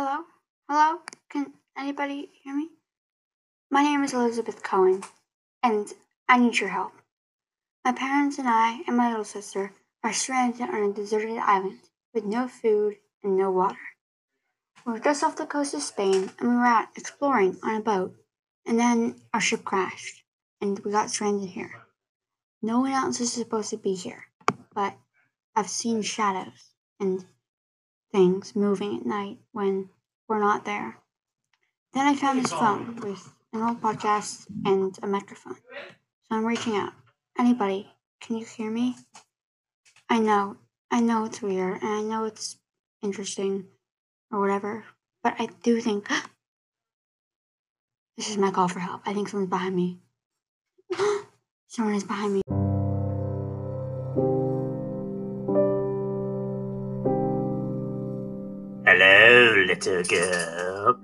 Hello? Hello? Can anybody hear me? My name is Elizabeth Cohen, and I need your help. My parents and I and my little sister are stranded on a deserted island with no food and no water. We were just off the coast of Spain and we were out exploring on a boat, and then our ship crashed and we got stranded here. No one else is supposed to be here, but I've seen shadows and things moving at night when we're not there. Then I found this phone with an old podcast and a microphone. So I'm reaching out. Anybody, can you hear me? I know, I know it's weird, and I know it's interesting or whatever, but I do think this is my call for help. I think someone's behind me. Someone is behind me. Hello, little girl.